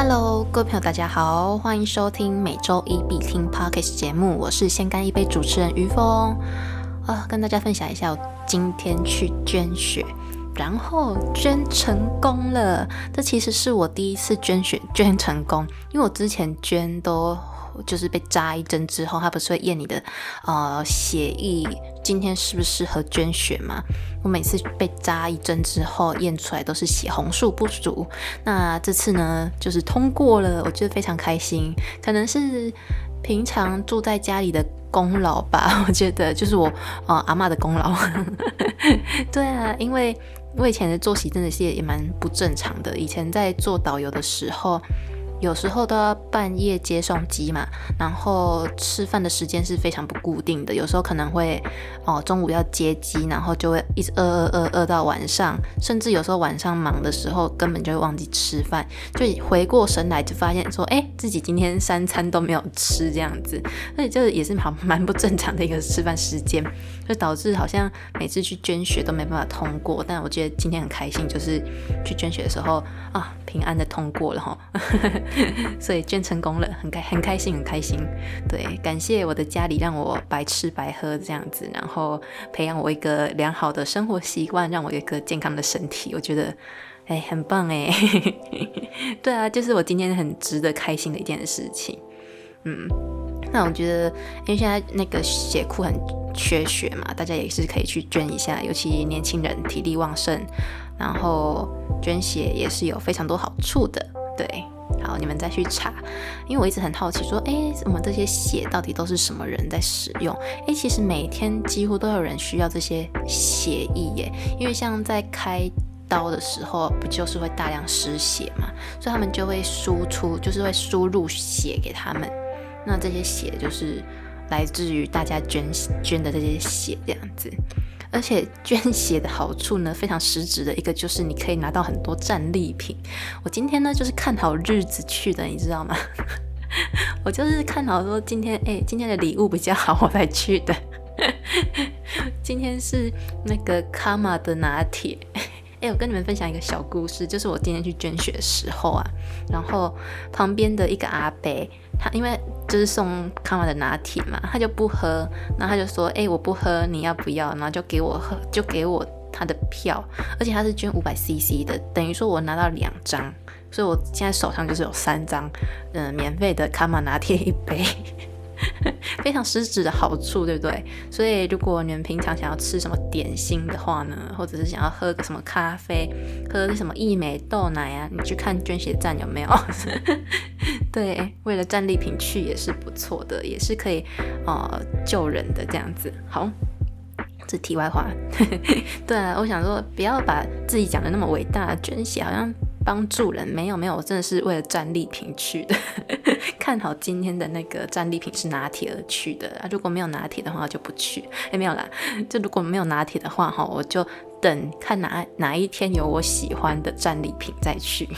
Hello，各位朋友，大家好，欢迎收听每周一必听 Podcast 节目，我是先干一杯主持人于峰啊，跟大家分享一下，我今天去捐血，然后捐成功了。这其实是我第一次捐血捐成功，因为我之前捐都就是被扎一针之后，他不是会验你的呃血液。今天适不适合捐血吗？我每次被扎一针之后验出来都是血红素不足，那这次呢就是通过了，我觉得非常开心。可能是平常住在家里的功劳吧，我觉得就是我呃阿妈的功劳。对啊，因为我以前的作息真的是也蛮不正常的，以前在做导游的时候。有时候都要半夜接送机嘛，然后吃饭的时间是非常不固定的，有时候可能会哦中午要接机，然后就会一直饿饿饿饿到晚上，甚至有时候晚上忙的时候根本就会忘记吃饭，就回过神来就发现说，哎，自己今天三餐都没有吃这样子，所以这也是蛮蛮不正常的一个吃饭时间，就导致好像每次去捐血都没办法通过，但我觉得今天很开心，就是去捐血的时候啊平安的通过了哈。所以捐成功了，很开很开心很开心。对，感谢我的家里让我白吃白喝这样子，然后培养我一个良好的生活习惯，让我有一个健康的身体。我觉得，哎，很棒哎。对啊，就是我今天很值得开心的一件事情。嗯，那我觉得，因为现在那个血库很缺血嘛，大家也是可以去捐一下，尤其年轻人体力旺盛，然后捐血也是有非常多好处的。对。好，你们再去查，因为我一直很好奇，说，哎，我们这些血到底都是什么人在使用？哎，其实每天几乎都有人需要这些血液耶，因为像在开刀的时候，不就是会大量失血嘛，所以他们就会输出，就是会输入血给他们，那这些血就是来自于大家捐捐的这些血这样子。而且捐血的好处呢，非常实质的一个就是你可以拿到很多战利品。我今天呢就是看好日子去的，你知道吗？我就是看好说今天，哎，今天的礼物比较好，我才去的。今天是那个卡玛的拿铁。哎，我跟你们分享一个小故事，就是我今天去捐血的时候啊，然后旁边的一个阿伯，他因为就是送卡玛的拿铁嘛，他就不喝，然后他就说，哎，我不喝，你要不要？然后就给我喝，就给我他的票，而且他是捐五百 CC 的，等于说我拿到两张，所以我现在手上就是有三张，嗯，免费的卡玛拿铁一杯。非常实质的好处，对不对？所以如果你们平常想要吃什么点心的话呢，或者是想要喝个什么咖啡，喝什么益美豆奶啊，你去看捐血站有没有？对，为了战利品去也是不错的，也是可以呃救人的这样子。好，这题外话。对啊，我想说不要把自己讲的那么伟大，捐血好像。帮助人没有没有，我真的是为了战利品去的。看好今天的那个战利品是拿铁而去的啊！如果没有拿铁的话，就不去。哎，没有啦，就如果没有拿铁的话，哈，我就等看哪哪一天有我喜欢的战利品再去。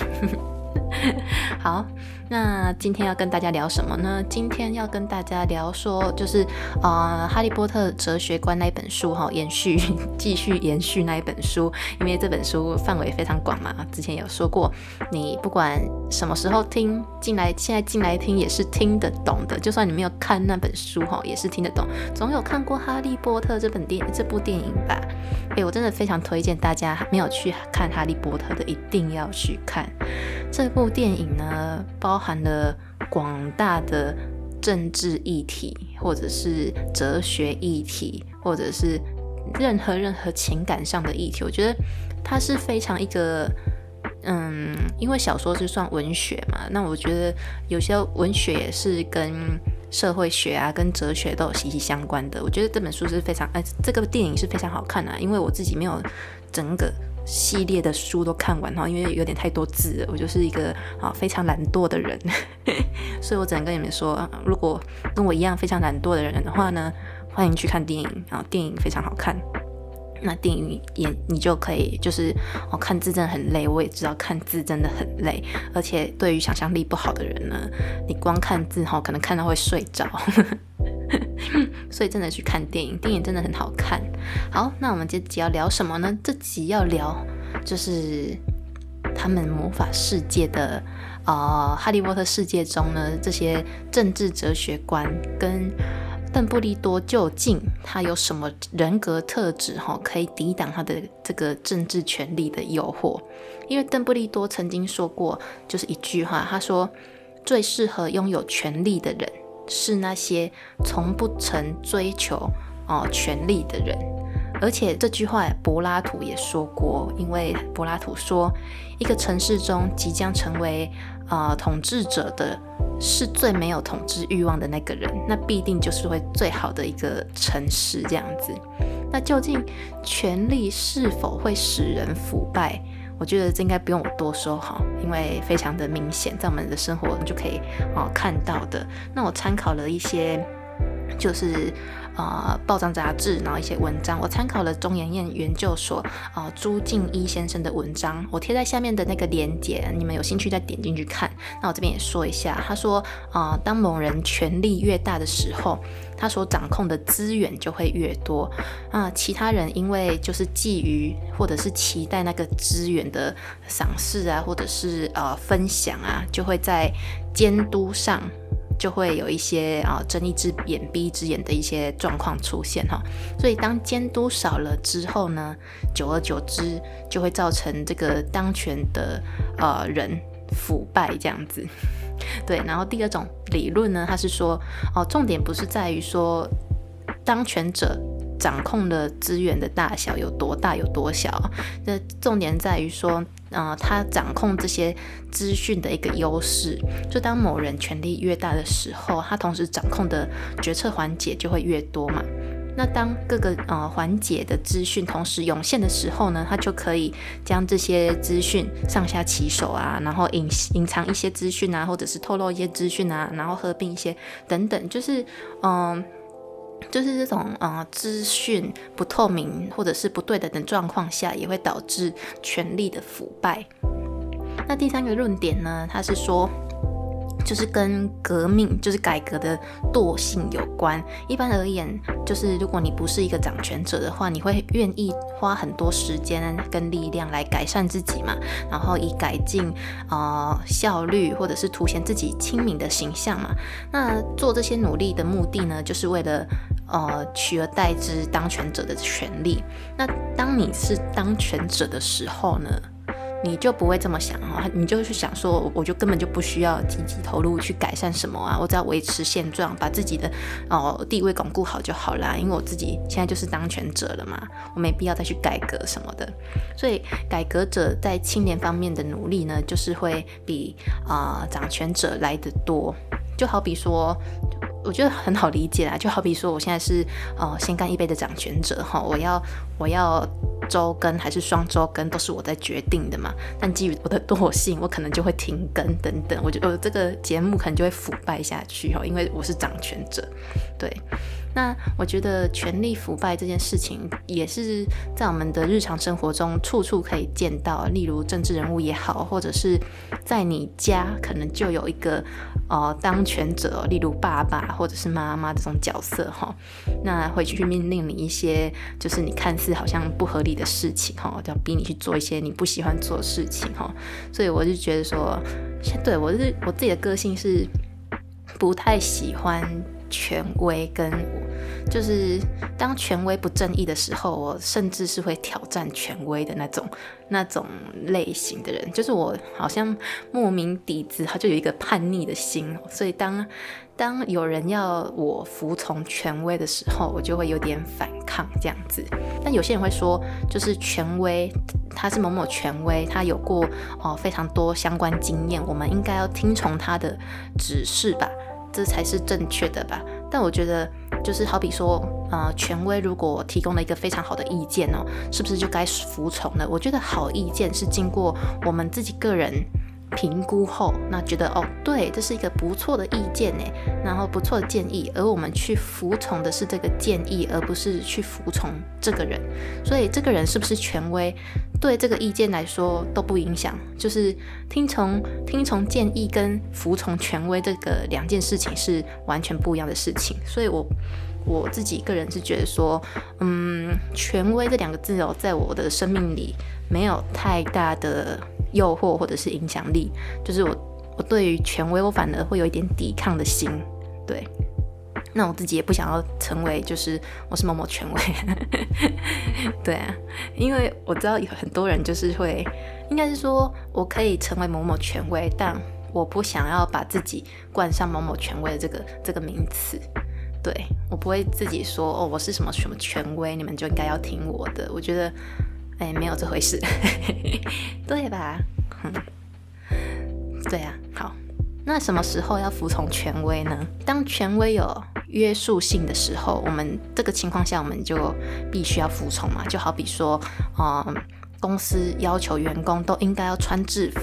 好，那今天要跟大家聊什么呢？今天要跟大家聊说，就是呃，《哈利波特哲学观》那一本书哈，延续继续延续那一本书，因为这本书范围非常广嘛。之前有说过，你不管什么时候听进来，现在进来听也是听得懂的。就算你没有看那本书哈，也是听得懂。总有看过《哈利波特》这本电这部电影吧？哎，我真的非常推荐大家没有去看《哈利波特》的，一定要去看。这部电影呢，包含了广大的政治议题，或者是哲学议题，或者是任何任何情感上的议题。我觉得它是非常一个，嗯，因为小说是算文学嘛，那我觉得有些文学也是跟社会学啊、跟哲学都有息息相关的。我觉得这本书是非常，哎，这个电影是非常好看的，因为我自己没有整个。系列的书都看完哈，因为有点太多字了，我就是一个啊非常懒惰的人，所以我只能跟你们说，如果跟我一样非常懒惰的人的话呢，欢迎去看电影啊，电影非常好看。那电影也你就可以就是哦看字真的很累，我也知道看字真的很累，而且对于想象力不好的人呢，你光看字哈可能看到会睡着。所以真的去看电影，电影真的很好看。好，那我们这集要聊什么呢？这集要聊就是他们魔法世界的呃哈利波特世界中呢，这些政治哲学观跟邓布利多究竟他有什么人格特质哈，可以抵挡他的这个政治权力的诱惑？因为邓布利多曾经说过，就是一句话，他说最适合拥有权力的人是那些从不曾追求哦权力的人。而且这句话柏拉图也说过，因为柏拉图说，一个城市中即将成为呃统治者的是最没有统治欲望的那个人，那必定就是会最好的一个城市这样子。那究竟权力是否会使人腐败？我觉得这应该不用我多说哈，因为非常的明显，在我们的生活就可以哦看到的。那我参考了一些，就是。呃，报章杂志，然后一些文章，我参考了中研院研究所啊朱敬一先生的文章，我贴在下面的那个链接，你们有兴趣再点进去看。那我这边也说一下，他说啊，当某人权力越大的时候，他所掌控的资源就会越多那，其他人因为就是觊觎或者是期待那个资源的赏识啊，或者是呃分享啊，就会在监督上。就会有一些啊睁一只眼闭一只眼的一些状况出现哈，所以当监督少了之后呢，久而久之就会造成这个当权的呃人腐败这样子。对，然后第二种理论呢，它是说哦，重点不是在于说当权者。掌控的资源的大小有多大有多小？那重点在于说，呃，他掌控这些资讯的一个优势。就当某人权力越大的时候，他同时掌控的决策环节就会越多嘛。那当各个呃环节的资讯同时涌现的时候呢，他就可以将这些资讯上下其手啊，然后隐隐藏一些资讯啊，或者是透露一些资讯啊，然后合并一些等等，就是嗯。就是这种呃资讯不透明或者是不对等的状况下，也会导致权力的腐败。那第三个论点呢，他是说。就是跟革命，就是改革的惰性有关。一般而言，就是如果你不是一个掌权者的话，你会愿意花很多时间跟力量来改善自己嘛，然后以改进呃效率，或者是凸显自己亲民的形象嘛。那做这些努力的目的呢，就是为了呃取而代之当权者的权利。那当你是当权者的时候呢？你就不会这么想哈，你就去想说，我就根本就不需要积极投入去改善什么啊，我只要维持现状，把自己的哦地位巩固好就好啦。因为我自己现在就是当权者了嘛，我没必要再去改革什么的。所以改革者在青年方面的努力呢，就是会比啊掌权者来的多。就好比说。我觉得很好理解啦，就好比说，我现在是呃先干一杯的掌权者哈，我要我要周更还是双周更，都是我在决定的嘛。但基于我的惰性，我可能就会停更等等，我就我这个节目可能就会腐败下去哈，因为我是掌权者，对。那我觉得权力腐败这件事情，也是在我们的日常生活中处处可以见到。例如政治人物也好，或者是在你家可能就有一个呃当权者，例如爸爸或者是妈妈这种角色哈。那会去命令你一些，就是你看似好像不合理的事情哈，要逼你去做一些你不喜欢做的事情哈。所以我就觉得说，对我是我自己的个性是不太喜欢。权威跟就是当权威不正义的时候，我甚至是会挑战权威的那种那种类型的人。就是我好像莫名底子，他就有一个叛逆的心，所以当当有人要我服从权威的时候，我就会有点反抗这样子。但有些人会说，就是权威他是某某权威，他有过哦非常多相关经验，我们应该要听从他的指示吧。这才是正确的吧？但我觉得，就是好比说，呃，权威如果提供了一个非常好的意见哦，是不是就该服从呢？我觉得好意见是经过我们自己个人。评估后，那觉得哦，对，这是一个不错的意见呢，然后不错的建议，而我们去服从的是这个建议，而不是去服从这个人。所以这个人是不是权威，对这个意见来说都不影响。就是听从听从建议跟服从权威这个两件事情是完全不一样的事情。所以我我自己个人是觉得说，嗯，权威这两个字哦，在我的生命里没有太大的。诱惑或者是影响力，就是我，我对于权威，我反而会有一点抵抗的心。对，那我自己也不想要成为就是我是某某权威。对啊，因为我知道有很多人就是会，应该是说我可以成为某某权威，但我不想要把自己冠上某某权威的这个这个名词。对我不会自己说哦，我是什么什么权威，你们就应该要听我的。我觉得，哎，没有这回事，对吧？对啊，好。那什么时候要服从权威呢？当权威有约束性的时候，我们这个情况下我们就必须要服从嘛。就好比说，嗯，公司要求员工都应该要穿制服。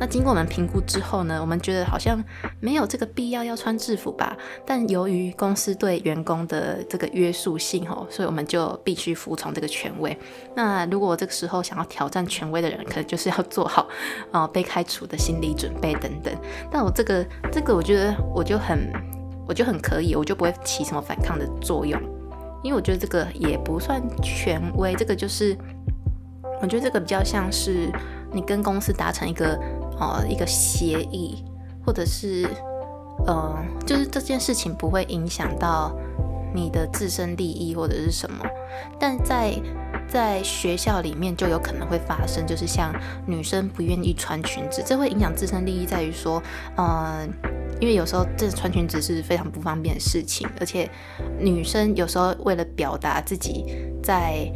那经过我们评估之后呢，我们觉得好像没有这个必要要穿制服吧。但由于公司对员工的这个约束性哦，所以我们就必须服从这个权威。那如果这个时候想要挑战权威的人，可能就是要做好 呃被开除的心理准备等等。但我这个这个，我觉得我就很我就很可以，我就不会起什么反抗的作用，因为我觉得这个也不算权威，这个就是我觉得这个比较像是你跟公司达成一个。哦，一个协议，或者是，呃，就是这件事情不会影响到你的自身利益或者是什么，但在在学校里面就有可能会发生，就是像女生不愿意穿裙子，这会影响自身利益，在于说，嗯，因为有时候这穿裙子是非常不方便的事情，而且女生有时候为了表达自己在。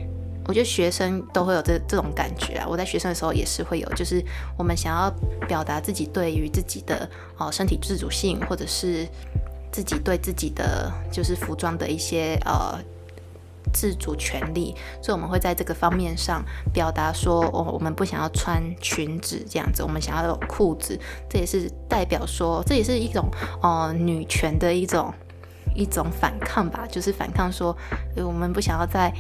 我觉得学生都会有这这种感觉啊，我在学生的时候也是会有，就是我们想要表达自己对于自己的哦身体自主性，或者是自己对自己的就是服装的一些呃自主权利，所以我们会在这个方面上表达说，哦，我们不想要穿裙子这样子，我们想要有裤子，这也是代表说，这也是一种哦女权的一种。一种反抗吧，就是反抗说，我们不想要在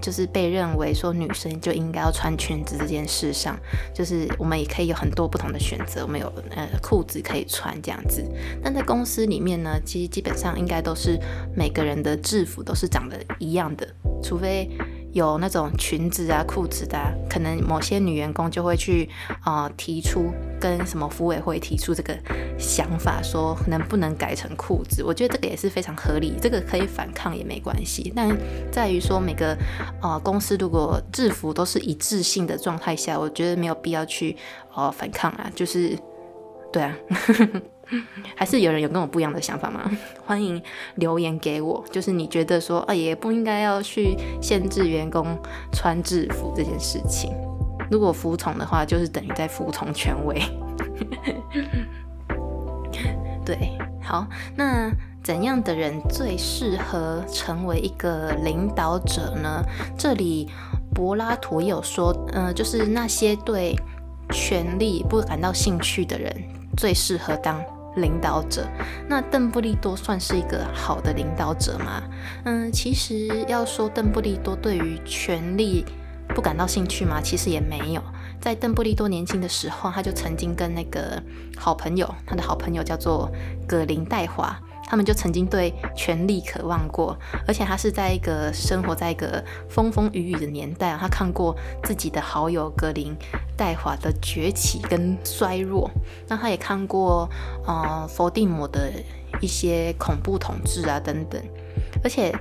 就是被认为说女生就应该要穿裙子这件事上，就是我们也可以有很多不同的选择，我们有呃裤子可以穿这样子。但在公司里面呢，其实基本上应该都是每个人的制服都是长得一样的，除非。有那种裙子啊、裤子的，可能某些女员工就会去啊提出跟什么服委会提出这个想法，说能不能改成裤子？我觉得这个也是非常合理，这个可以反抗也没关系。但在于说每个啊公司如果制服都是一致性的状态下，我觉得没有必要去哦反抗啊，就是对啊。还是有人有跟我不一样的想法吗？欢迎留言给我。就是你觉得说，啊，也不应该要去限制员工穿制服这件事情。如果服从的话，就是等于在服从权威。对，好，那怎样的人最适合成为一个领导者呢？这里柏拉图也有说，嗯，就是那些对权力不感到兴趣的人，最适合当。领导者，那邓布利多算是一个好的领导者吗？嗯，其实要说邓布利多对于权力不感到兴趣吗？其实也没有。在邓布利多年轻的时候，他就曾经跟那个好朋友，他的好朋友叫做格林戴华。他们就曾经对权力渴望过，而且他是在一个生活在一个风风雨雨的年代，他看过自己的好友格林戴华的崛起跟衰弱，那他也看过呃佛地魔的一些恐怖统治啊等等，而且。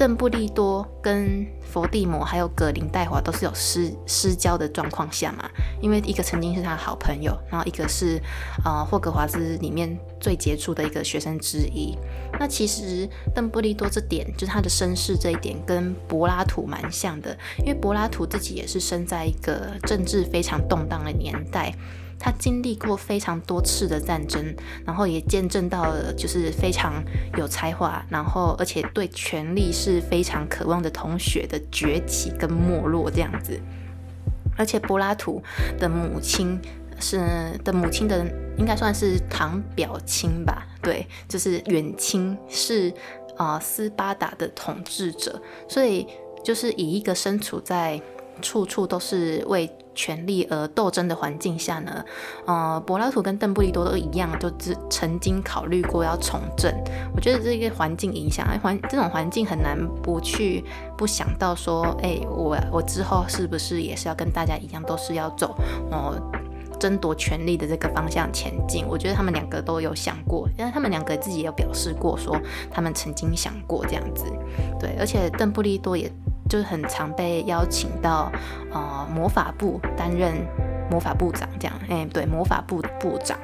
邓布利多跟伏地魔还有格林戴华都是有失失交的状况下嘛，因为一个曾经是他的好朋友，然后一个是呃霍格华兹里面最杰出的一个学生之一。那其实邓布利多这点就是他的身世这一点跟柏拉图蛮像的，因为柏拉图自己也是生在一个政治非常动荡的年代。他经历过非常多次的战争，然后也见证到了就是非常有才华，然后而且对权力是非常渴望的同学的崛起跟没落这样子。而且柏拉图的母亲是的母亲的应该算是堂表亲吧，对，就是远亲是啊斯巴达的统治者，所以就是以一个身处在处处都是为。权力而斗争的环境下呢，呃，柏拉图跟邓布利多都一样，就只曾经考虑过要从政。我觉得这个环境影响，哎环这种环境很难不去不想到说，哎，我我之后是不是也是要跟大家一样，都是要走哦争夺权力的这个方向前进。我觉得他们两个都有想过，因为他们两个自己也有表示过，说他们曾经想过这样子。对，而且邓布利多也就是很常被邀请到呃魔法部担任魔法部长这样。哎，对，魔法部部长。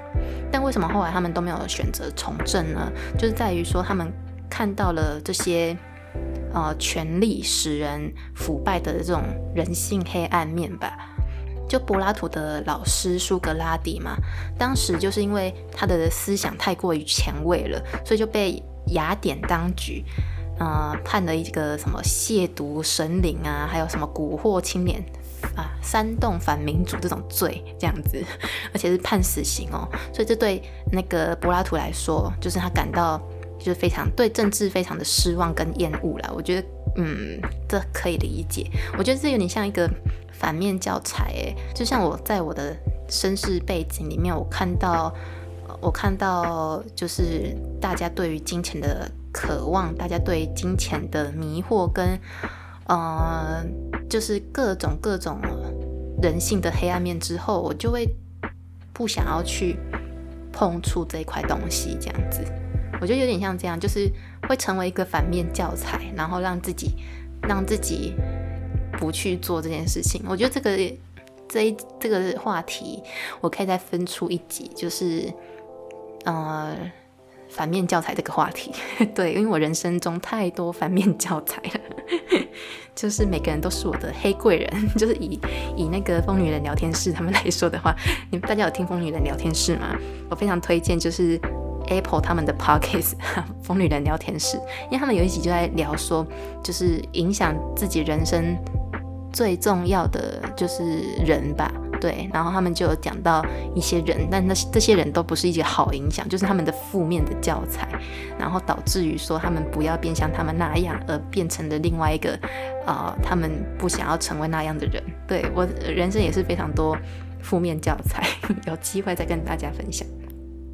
但为什么后来他们都没有选择从政呢？就是在于说他们看到了这些。呃，权力使人腐败的这种人性黑暗面吧。就柏拉图的老师苏格拉底嘛，当时就是因为他的思想太过于前卫了，所以就被雅典当局呃判了一个什么亵渎神灵啊，还有什么蛊惑青年啊、煽动反民主这种罪这样子，而且是判死刑哦。所以这对那个柏拉图来说，就是他感到。就是非常对政治非常的失望跟厌恶了，我觉得，嗯，这可以理解。我觉得这有点像一个反面教材，诶，就像我在我的身世背景里面，我看到，我看到就是大家对于金钱的渴望，大家对金钱的迷惑，跟，呃，就是各种各种人性的黑暗面之后，我就会不想要去碰触这一块东西，这样子。我觉得有点像这样，就是会成为一个反面教材，然后让自己让自己不去做这件事情。我觉得这个这一这个话题，我可以再分出一集，就是呃反面教材这个话题。对，因为我人生中太多反面教材了，就是每个人都是我的黑贵人。就是以以那个疯女人聊天室他们来说的话，你们大家有听疯女人聊天室吗？我非常推荐，就是。Apple 他们的 Podcast 疯女人聊天室，因为他们有一集就在聊说，就是影响自己人生最重要的就是人吧，对，然后他们就有讲到一些人，但那这些人都不是一些好影响，就是他们的负面的教材，然后导致于说他们不要变像他们那样，而变成了另外一个啊，他们不想要成为那样的人。对我人生也是非常多负面教材，有机会再跟大家分享。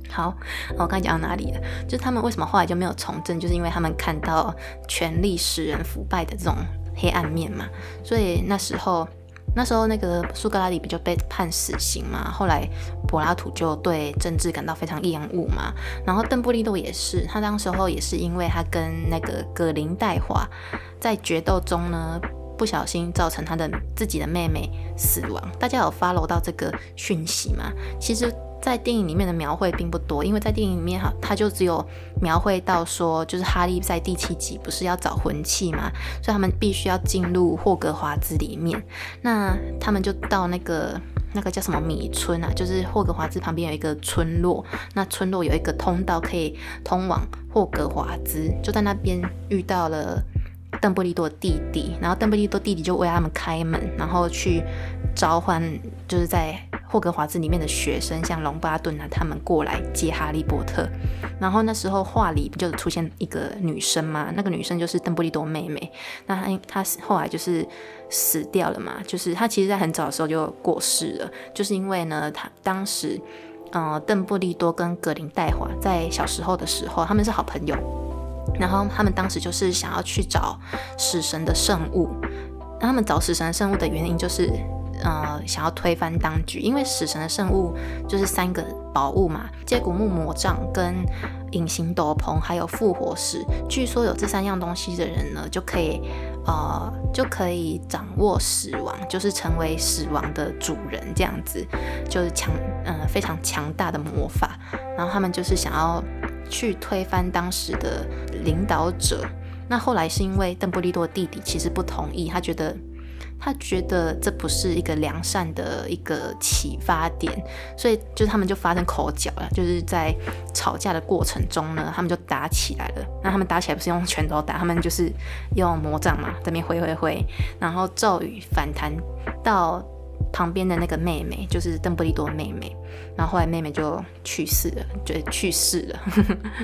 好，我刚讲到哪里了？就是他们为什么后来就没有从政，就是因为他们看到权力使人腐败的这种黑暗面嘛。所以那时候，那时候那个苏格拉底不就被判死刑嘛？后来柏拉图就对政治感到非常厌恶嘛。然后邓布利多也是，他当时候也是因为他跟那个格林戴华在决斗中呢，不小心造成他的自己的妹妹死亡。大家有 follow 到这个讯息吗？其实。在电影里面的描绘并不多，因为在电影里面哈，他就只有描绘到说，就是哈利在第七集不是要找魂器嘛，所以他们必须要进入霍格华兹里面。那他们就到那个那个叫什么米村啊，就是霍格华兹旁边有一个村落，那村落有一个通道可以通往霍格华兹，就在那边遇到了邓布利多弟弟，然后邓布利多弟弟就为他们开门，然后去召唤，就是在。霍格华兹里面的学生，像隆巴顿啊，他们过来接哈利波特。然后那时候画里不就出现一个女生吗？那个女生就是邓布利多妹妹。那她她后来就是死掉了嘛？就是她其实在很早的时候就过世了，就是因为呢，她当时，呃，邓布利多跟格林戴华在小时候的时候，他们是好朋友。然后他们当时就是想要去找死神的圣物。他们找死神的圣物的原因就是。呃，想要推翻当局，因为死神的圣物就是三个宝物嘛，接骨木魔杖、跟隐形斗篷，还有复活石。据说有这三样东西的人呢，就可以呃，就可以掌握死亡，就是成为死亡的主人，这样子就是强，呃，非常强大的魔法。然后他们就是想要去推翻当时的领导者。那后来是因为邓布利多弟弟其实不同意，他觉得。他觉得这不是一个良善的一个启发点，所以就他们就发生口角了，就是在吵架的过程中呢，他们就打起来了。那他们打起来不是用拳头打，他们就是用魔杖嘛，这边挥挥挥，然后咒语反弹到旁边的那个妹妹，就是邓布利多妹妹，然后后来妹妹就去世了，就去世了。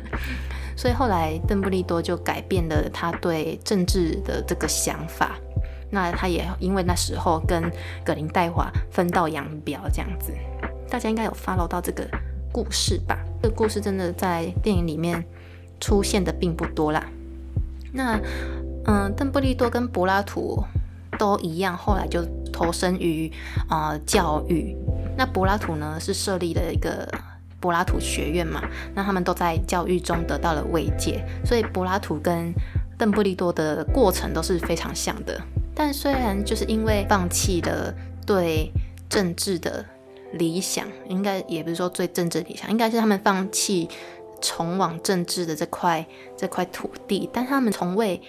所以后来邓布利多就改变了他对政治的这个想法。那他也因为那时候跟葛林戴华分道扬镳，这样子，大家应该有 follow 到这个故事吧？这个故事真的在电影里面出现的并不多啦。那嗯，邓布利多跟柏拉图都一样，后来就投身于啊教育。那柏拉图呢是设立了一个柏拉图学院嘛，那他们都在教育中得到了慰藉，所以柏拉图跟邓布利多的过程都是非常像的。但虽然就是因为放弃了对政治的理想，应该也不是说最政治理想，应该是他们放弃重往政治的这块这块土地，但他们从未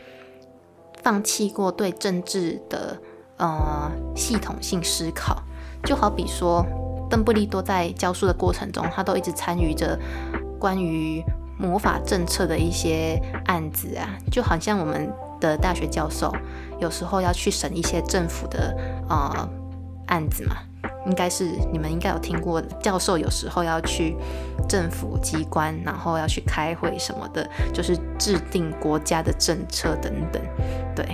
放弃过对政治的呃系统性思考。就好比说，邓布利多在教书的过程中，他都一直参与着关于魔法政策的一些案子啊，就好像我们的大学教授有时候要去审一些政府的呃案子嘛，应该是你们应该有听过，教授有时候要去政府机关，然后要去开会什么的，就是制定国家的政策等等，对。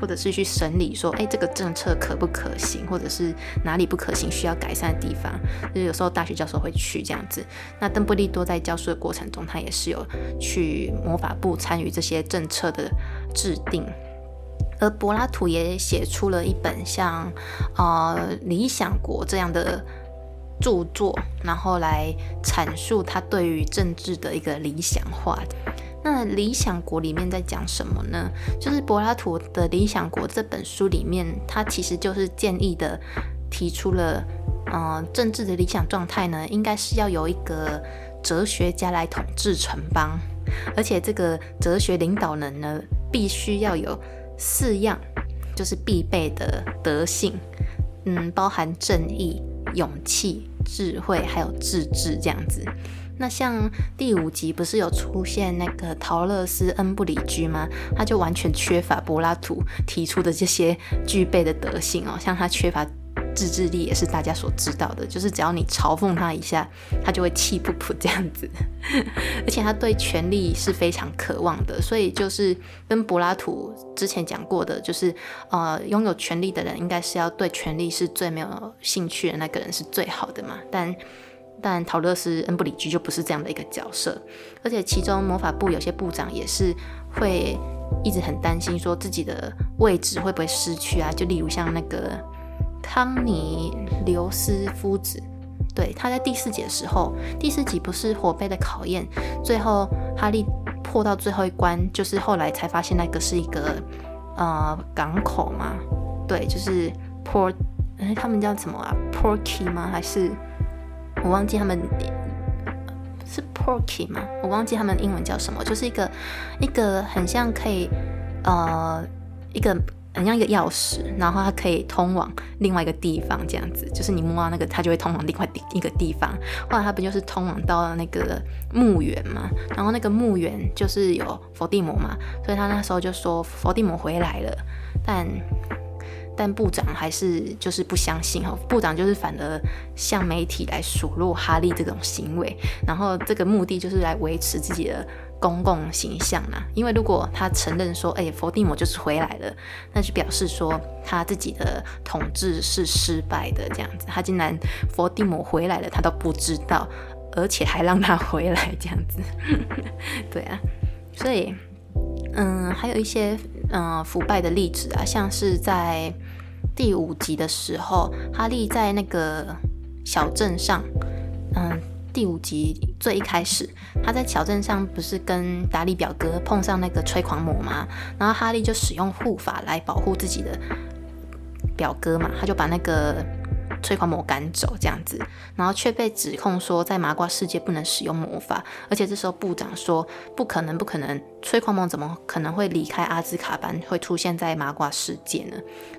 或者是去审理说，哎，这个政策可不可行，或者是哪里不可行，需要改善的地方，就是有时候大学教授会去这样子。那邓布利多在教书的过程中，他也是有去魔法部参与这些政策的制定。而柏拉图也写出了一本像呃《理想国》这样的著作，然后来阐述他对于政治的一个理想化。那《理想国》里面在讲什么呢？就是柏拉图的《理想国》这本书里面，他其实就是建议的，提出了，呃，政治的理想状态呢，应该是要有一个哲学家来统治城邦，而且这个哲学领导人呢，必须要有四样，就是必备的德性，嗯，包含正义、勇气、智慧，还有自制这样子。那像第五集不是有出现那个陶乐斯恩布里居吗？他就完全缺乏柏拉图提出的这些具备的德性哦，像他缺乏自制力也是大家所知道的，就是只要你嘲讽他一下，他就会气不噗这样子。而且他对权力是非常渴望的，所以就是跟柏拉图之前讲过的，就是呃拥有权力的人应该是要对权力是最没有兴趣的那个人是最好的嘛，但。但陶乐斯恩布里居就不是这样的一个角色，而且其中魔法部有些部长也是会一直很担心，说自己的位置会不会失去啊？就例如像那个汤尼刘斯夫子，对，他在第四集的时候，第四集不是火杯的考验，最后哈利破到最后一关，就是后来才发现那个是一个呃港口嘛，对，就是 port，哎，他们叫什么啊？porky 吗？还是？我忘记他们是 Porky 吗？我忘记他们英文叫什么，就是一个一个很像可以呃一个很像一个钥匙，然后它可以通往另外一个地方，这样子，就是你摸到那个，它就会通往另外地一个地方。后来它不就是通往到了那个墓园嘛？然后那个墓园就是有伏地魔嘛，所以他那时候就说伏地魔回来了，但。但部长还是就是不相信哈，部长就是反而向媒体来数落哈利这种行为，然后这个目的就是来维持自己的公共形象啦。因为如果他承认说，哎，佛地魔就是回来了，那就表示说他自己的统治是失败的这样子。他竟然佛地魔回来了，他都不知道，而且还让他回来这样子，对啊，所以嗯，还有一些嗯腐败的例子啊，像是在。第五集的时候，哈利在那个小镇上，嗯，第五集最一开始，他在小镇上不是跟达利表哥碰上那个催狂魔吗？然后哈利就使用护法来保护自己的表哥嘛，他就把那个。催狂魔赶走这样子，然后却被指控说在麻瓜世界不能使用魔法，而且这时候部长说不可能，不可能，催狂魔怎么可能会离开阿兹卡班，会出现在麻瓜世界呢？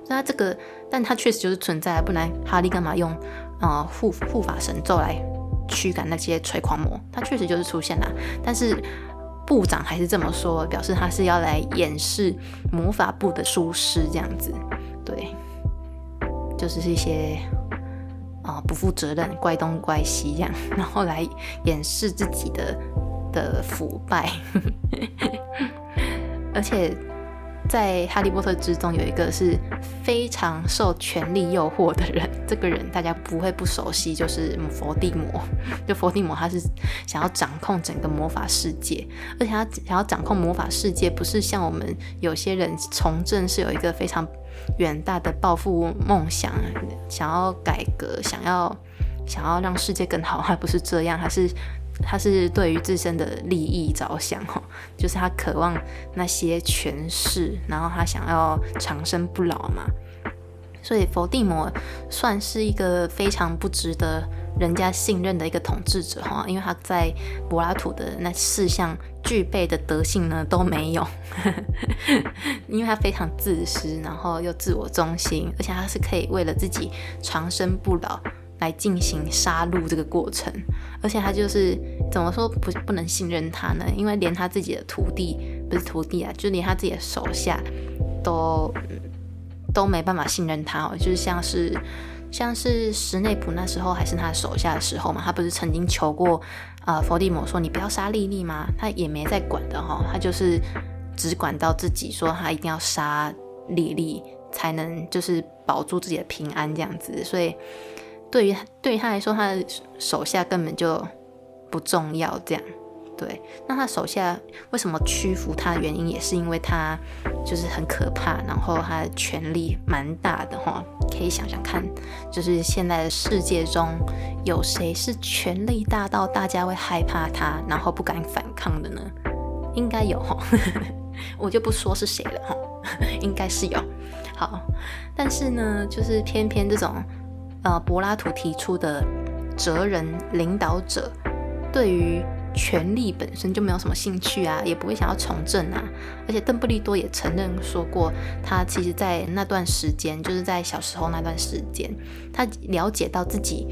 那这个，但他确实就是存在，不然哈利干嘛用呃护护法神咒来驱赶那些催狂魔？他确实就是出现了，但是部长还是这么说，表示他是要来掩饰魔法部的疏失这样子，对，就是一些。啊，不负责任，怪东怪西这样，然后来掩饰自己的的腐败，而且在哈利波特之中有一个是非常受权力诱惑的人，这个人大家不会不熟悉，就是伏地魔。就伏地魔，他是想要掌控整个魔法世界，而且他想要掌控魔法世界，不是像我们有些人从政是有一个非常远大的抱负梦想，想要改革，想要想要让世界更好，还不是这样，他是。他是对于自身的利益着想，哈，就是他渴望那些权势，然后他想要长生不老嘛。所以伏地魔算是一个非常不值得人家信任的一个统治者，哈，因为他在柏拉图的那四项具备的德性呢都没有，因为他非常自私，然后又自我中心，而且他是可以为了自己长生不老。来进行杀戮这个过程，而且他就是怎么说不不能信任他呢？因为连他自己的徒弟不是徒弟啊，就连他自己的手下都都没办法信任他哦。就是像是像是史内普那时候还是他手下的时候嘛，他不是曾经求过啊伏地魔说你不要杀莉莉吗？他也没在管的哈，他就是只管到自己说他一定要杀莉莉才能就是保住自己的平安这样子，所以。对于对于他来说，他的手下根本就不重要。这样，对，那他手下为什么屈服他的原因，也是因为他就是很可怕，然后他的权力蛮大的哈。可以想想看，就是现在的世界中有谁是权力大到大家会害怕他，然后不敢反抗的呢？应该有哈，我就不说是谁了哈，应该是有。好，但是呢，就是偏偏这种。呃，柏拉图提出的哲人领导者，对于权力本身就没有什么兴趣啊，也不会想要从政啊。而且邓布利多也承认说过，他其实在那段时间，就是在小时候那段时间，他了解到自己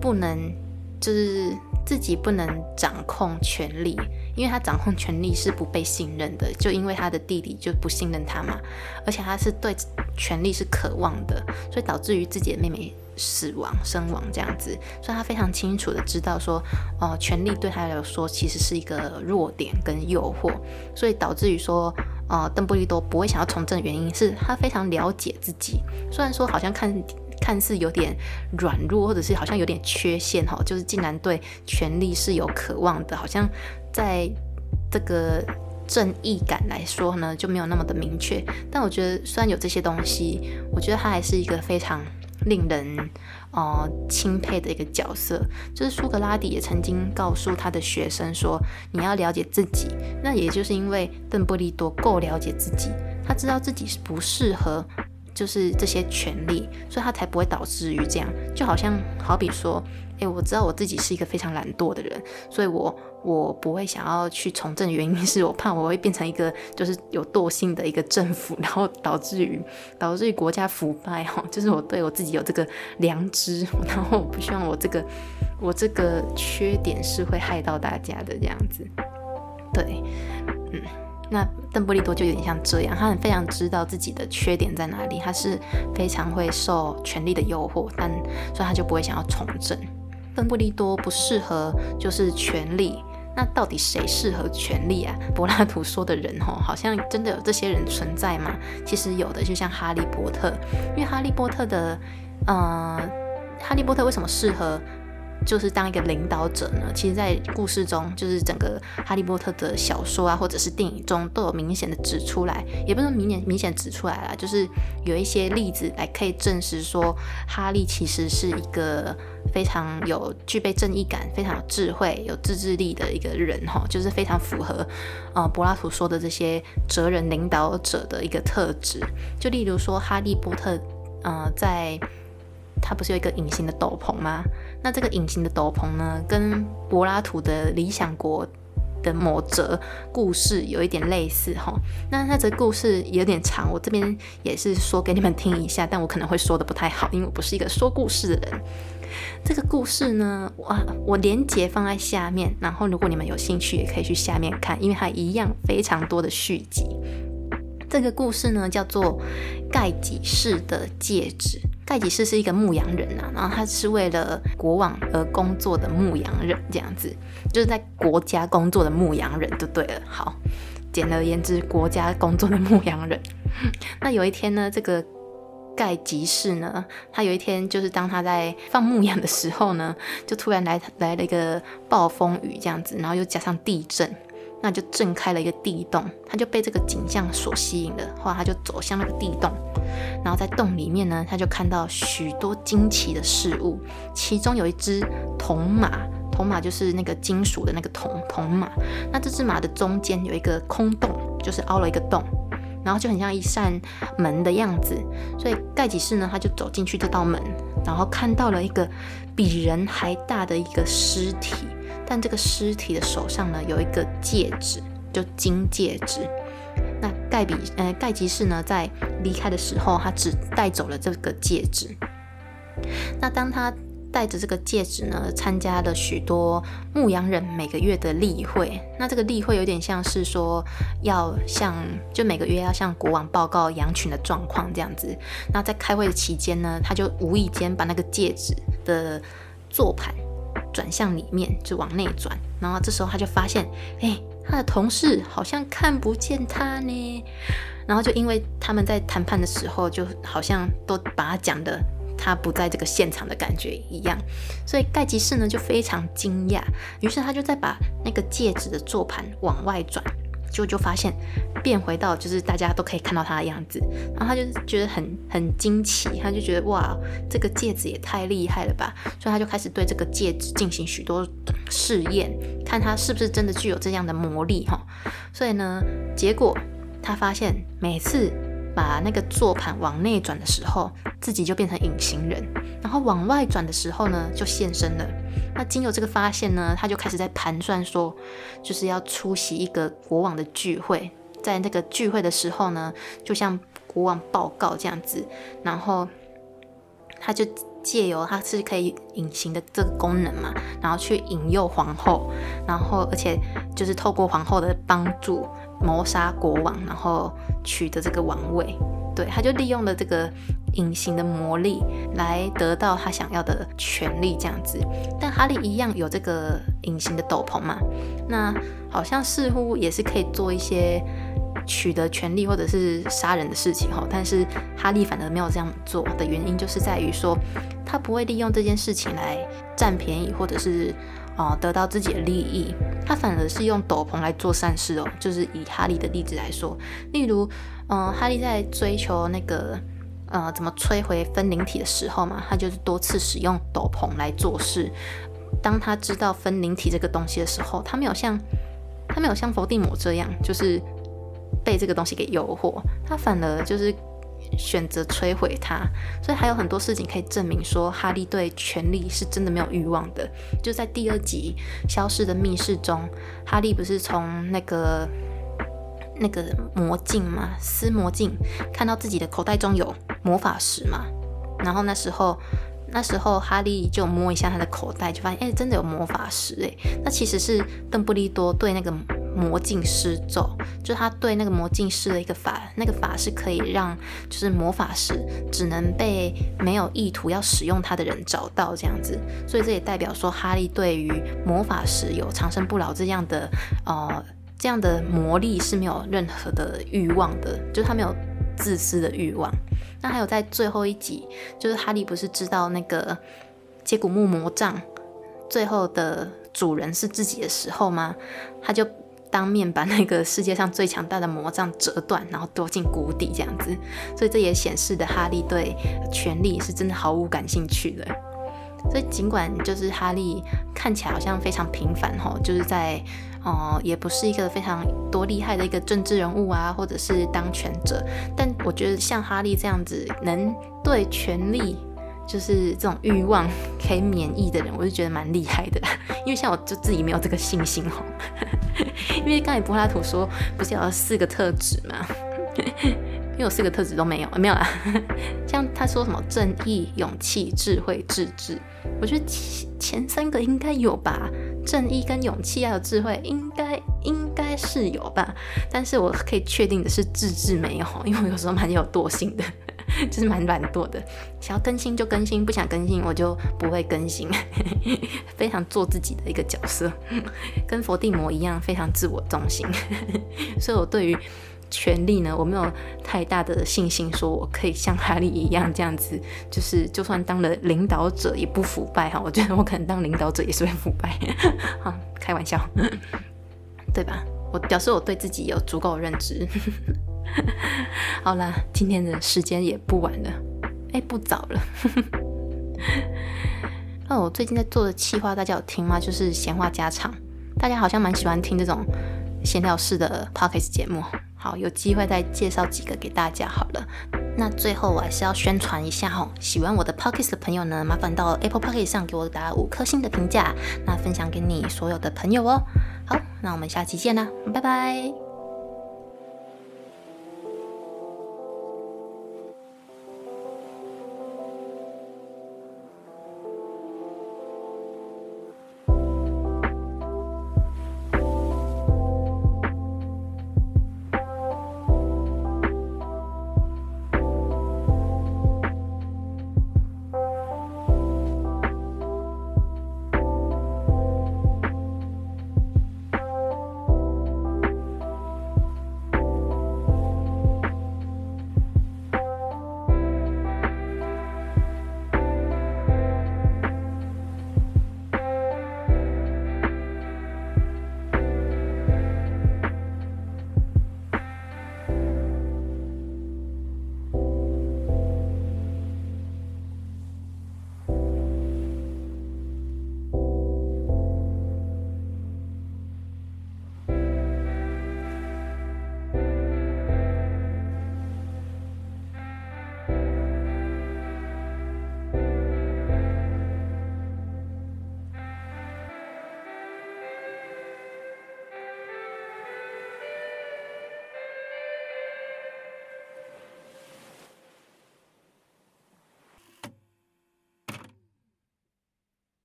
不能，就是自己不能掌控权力，因为他掌控权力是不被信任的，就因为他的弟弟就不信任他嘛，而且他是对权力是渴望的，所以导致于自己的妹妹。死亡、身亡这样子，所以他非常清楚的知道说，哦，权力对他来说其实是一个弱点跟诱惑，所以导致于说，呃，邓布利多不会想要从政的原因是他非常了解自己，虽然说好像看看似有点软弱，或者是好像有点缺陷哈，就是竟然对权力是有渴望的，好像在这个正义感来说呢就没有那么的明确，但我觉得虽然有这些东西，我觉得他还是一个非常。令人呃钦佩的一个角色，就是苏格拉底也曾经告诉他的学生说：“你要了解自己。”那也就是因为邓布利多够了解自己，他知道自己是不适合，就是这些权利，所以他才不会导致于这样。就好像好比说。诶，我知道我自己是一个非常懒惰的人，所以我我不会想要去从政，原因是我怕我会变成一个就是有惰性的一个政府，然后导致于导致于国家腐败哈，就是我对我自己有这个良知，然后我不希望我这个我这个缺点是会害到大家的这样子。对，嗯，那邓布利多就有点像这样，他很非常知道自己的缺点在哪里，他是非常会受权力的诱惑，但所以他就不会想要从政。邓布利多不适合，就是权力。那到底谁适合权力啊？柏拉图说的人哦，好像真的有这些人存在吗？其实有的，就像哈利波特。因为哈利波特的，呃，哈利波特为什么适合？就是当一个领导者呢，其实，在故事中，就是整个哈利波特的小说啊，或者是电影中，都有明显的指出来，也不是明显明显指出来了，就是有一些例子来可以证实说，哈利其实是一个非常有具备正义感、非常有智慧、有自制力的一个人哈，就是非常符合呃柏拉图说的这些哲人领导者的一个特质。就例如说，哈利波特，呃，在他不是有一个隐形的斗篷吗？那这个隐形的斗篷呢，跟柏拉图的理想国的某则故事有一点类似哈。那那则故事有点长，我这边也是说给你们听一下，但我可能会说的不太好，因为我不是一个说故事的人。这个故事呢，我我连接放在下面，然后如果你们有兴趣，也可以去下面看，因为它一样非常多的续集。这个故事呢，叫做盖吉士的戒指。盖吉士是一个牧羊人呐，然后他是为了国王而工作的牧羊人，这样子就是在国家工作的牧羊人，就对了。好，简而言之，国家工作的牧羊人。那有一天呢，这个盖吉士呢，他有一天就是当他在放牧羊的时候呢，就突然来来了一个暴风雨这样子，然后又加上地震。那就震开了一个地洞，他就被这个景象所吸引了。后来他就走向那个地洞，然后在洞里面呢，他就看到许多惊奇的事物。其中有一只铜马，铜马就是那个金属的那个铜铜马。那这只马的中间有一个空洞，就是凹了一个洞，然后就很像一扇门的样子。所以盖吉士呢，他就走进去这道门，然后看到了一个比人还大的一个尸体。但这个尸体的手上呢，有一个戒指，就金戒指。那盖比呃盖吉士呢，在离开的时候，他只带走了这个戒指。那当他带着这个戒指呢，参加了许多牧羊人每个月的例会。那这个例会有点像是说，要向就每个月要向国王报告羊群的状况这样子。那在开会的期间呢，他就无意间把那个戒指的座盘。转向里面，就往内转，然后这时候他就发现，哎，他的同事好像看不见他呢。然后就因为他们在谈判的时候，就好像都把他讲的他不在这个现场的感觉一样，所以盖吉士呢就非常惊讶，于是他就在把那个戒指的座盘往外转。就就发现变回到就是大家都可以看到他的样子，然后他就觉得很很惊奇，他就觉得哇，这个戒指也太厉害了吧！所以他就开始对这个戒指进行许多试验，看他是不是真的具有这样的魔力哈。所以呢，结果他发现每次把那个座盘往内转的时候，自己就变成隐形人，然后往外转的时候呢，就现身了。那经由这个发现呢，他就开始在盘算说，就是要出席一个国王的聚会，在那个聚会的时候呢，就向国王报告这样子，然后他就借由他是可以隐形的这个功能嘛，然后去引诱皇后，然后而且就是透过皇后的帮助谋杀国王，然后取得这个王位。对，他就利用了这个隐形的魔力来得到他想要的权利，这样子。但哈利一样有这个隐形的斗篷嘛？那好像似乎也是可以做一些取得权利或者是杀人的事情哈。但是哈利反而没有这样做的原因，就是在于说他不会利用这件事情来占便宜，或者是哦得到自己的利益。他反而是用斗篷来做善事哦。就是以哈利的例子来说，例如。嗯，哈利在追求那个呃怎么摧毁分灵体的时候嘛，他就是多次使用斗篷来做事。当他知道分灵体这个东西的时候，他没有像他没有像伏地魔这样，就是被这个东西给诱惑，他反而就是选择摧毁它。所以还有很多事情可以证明说，哈利对权力是真的没有欲望的。就在第二集消失的密室中，哈利不是从那个。那个魔镜嘛，撕魔镜，看到自己的口袋中有魔法石嘛，然后那时候，那时候哈利就摸一下他的口袋，就发现，哎，真的有魔法石，哎，那其实是邓布利多对那个魔镜施咒，就他对那个魔镜施了一个法，那个法是可以让，就是魔法石只能被没有意图要使用它的人找到这样子，所以这也代表说哈利对于魔法石有长生不老这样的，呃。这样的魔力是没有任何的欲望的，就是他没有自私的欲望。那还有在最后一集，就是哈利不是知道那个接骨木魔杖最后的主人是自己的时候吗？他就当面把那个世界上最强大的魔杖折断，然后躲进谷底这样子。所以这也显示的哈利对权力是真的毫无感兴趣的。所以尽管就是哈利看起来好像非常平凡哈，就是在。哦，也不是一个非常多厉害的一个政治人物啊，或者是当权者。但我觉得像哈利这样子，能对权力就是这种欲望可以免疫的人，我就觉得蛮厉害的。因为像我就自己没有这个信心哦。因为刚才柏拉图说不是有四个特质吗？因为我四个特质都没有，没有啦。像他说什么正义、勇气、智慧、自制，我觉得前前三个应该有吧。正义跟勇气还有智慧，应该应该是有吧。但是我可以确定的是，自制没有，因为我有时候蛮有惰性的。就是蛮懒惰的。想要更新就更新，不想更新我就不会更新，非常做自己的一个角色，跟佛地魔一样，非常自我中心。所以我对于权力呢，我没有太大的信心，说我可以像哈利一样这样子，就是就算当了领导者也不腐败哈。我觉得我可能当领导者也是会腐败，哈，开玩笑，对吧？我表示我对自己有足够认知。好啦，今天的时间也不晚了，哎，不早了。那 我最近在做的企划，大家有听吗？就是闲话家常，大家好像蛮喜欢听这种闲聊式的 podcast 节目。好，有机会再介绍几个给大家好了。那最后我还是要宣传一下哈，喜欢我的 p o c k e t 的朋友呢，麻烦到 Apple p o c k e t 上给我打五颗星的评价，那分享给你所有的朋友哦。好，那我们下期见啦，拜拜。